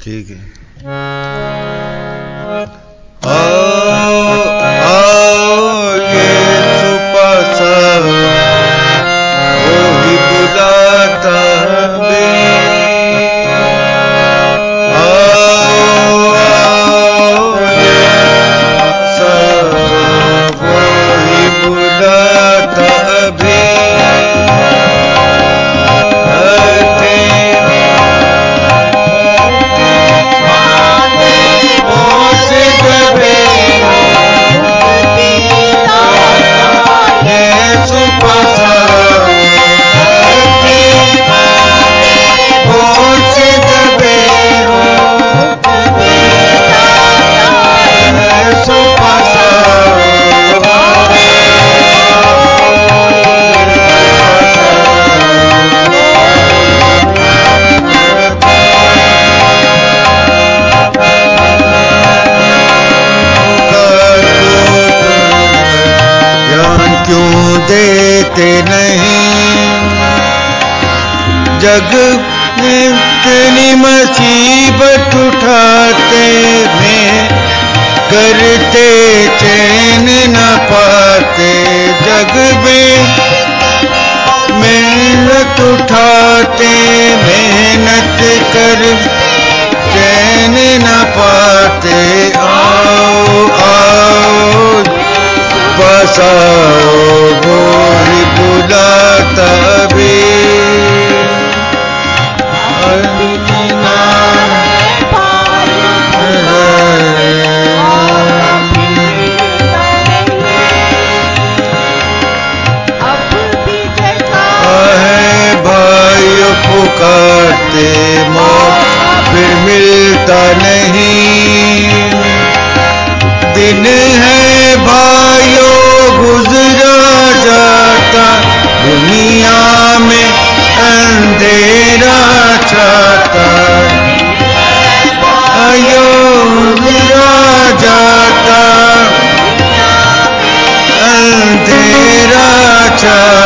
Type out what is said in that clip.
ठीक है देते नहीं। जग में मुसीबत उठाते में करते चैन न पाते। जग में मेहनत उठाते मेहनत कर चैन न पाते। आओ आओ बसाओ मिलता नहीं। दिन है भाइयों, गुजरा जाता। दुनिया में अंधेरा छाता। भाइयों गुजरा जाता। अंधेरा छाता।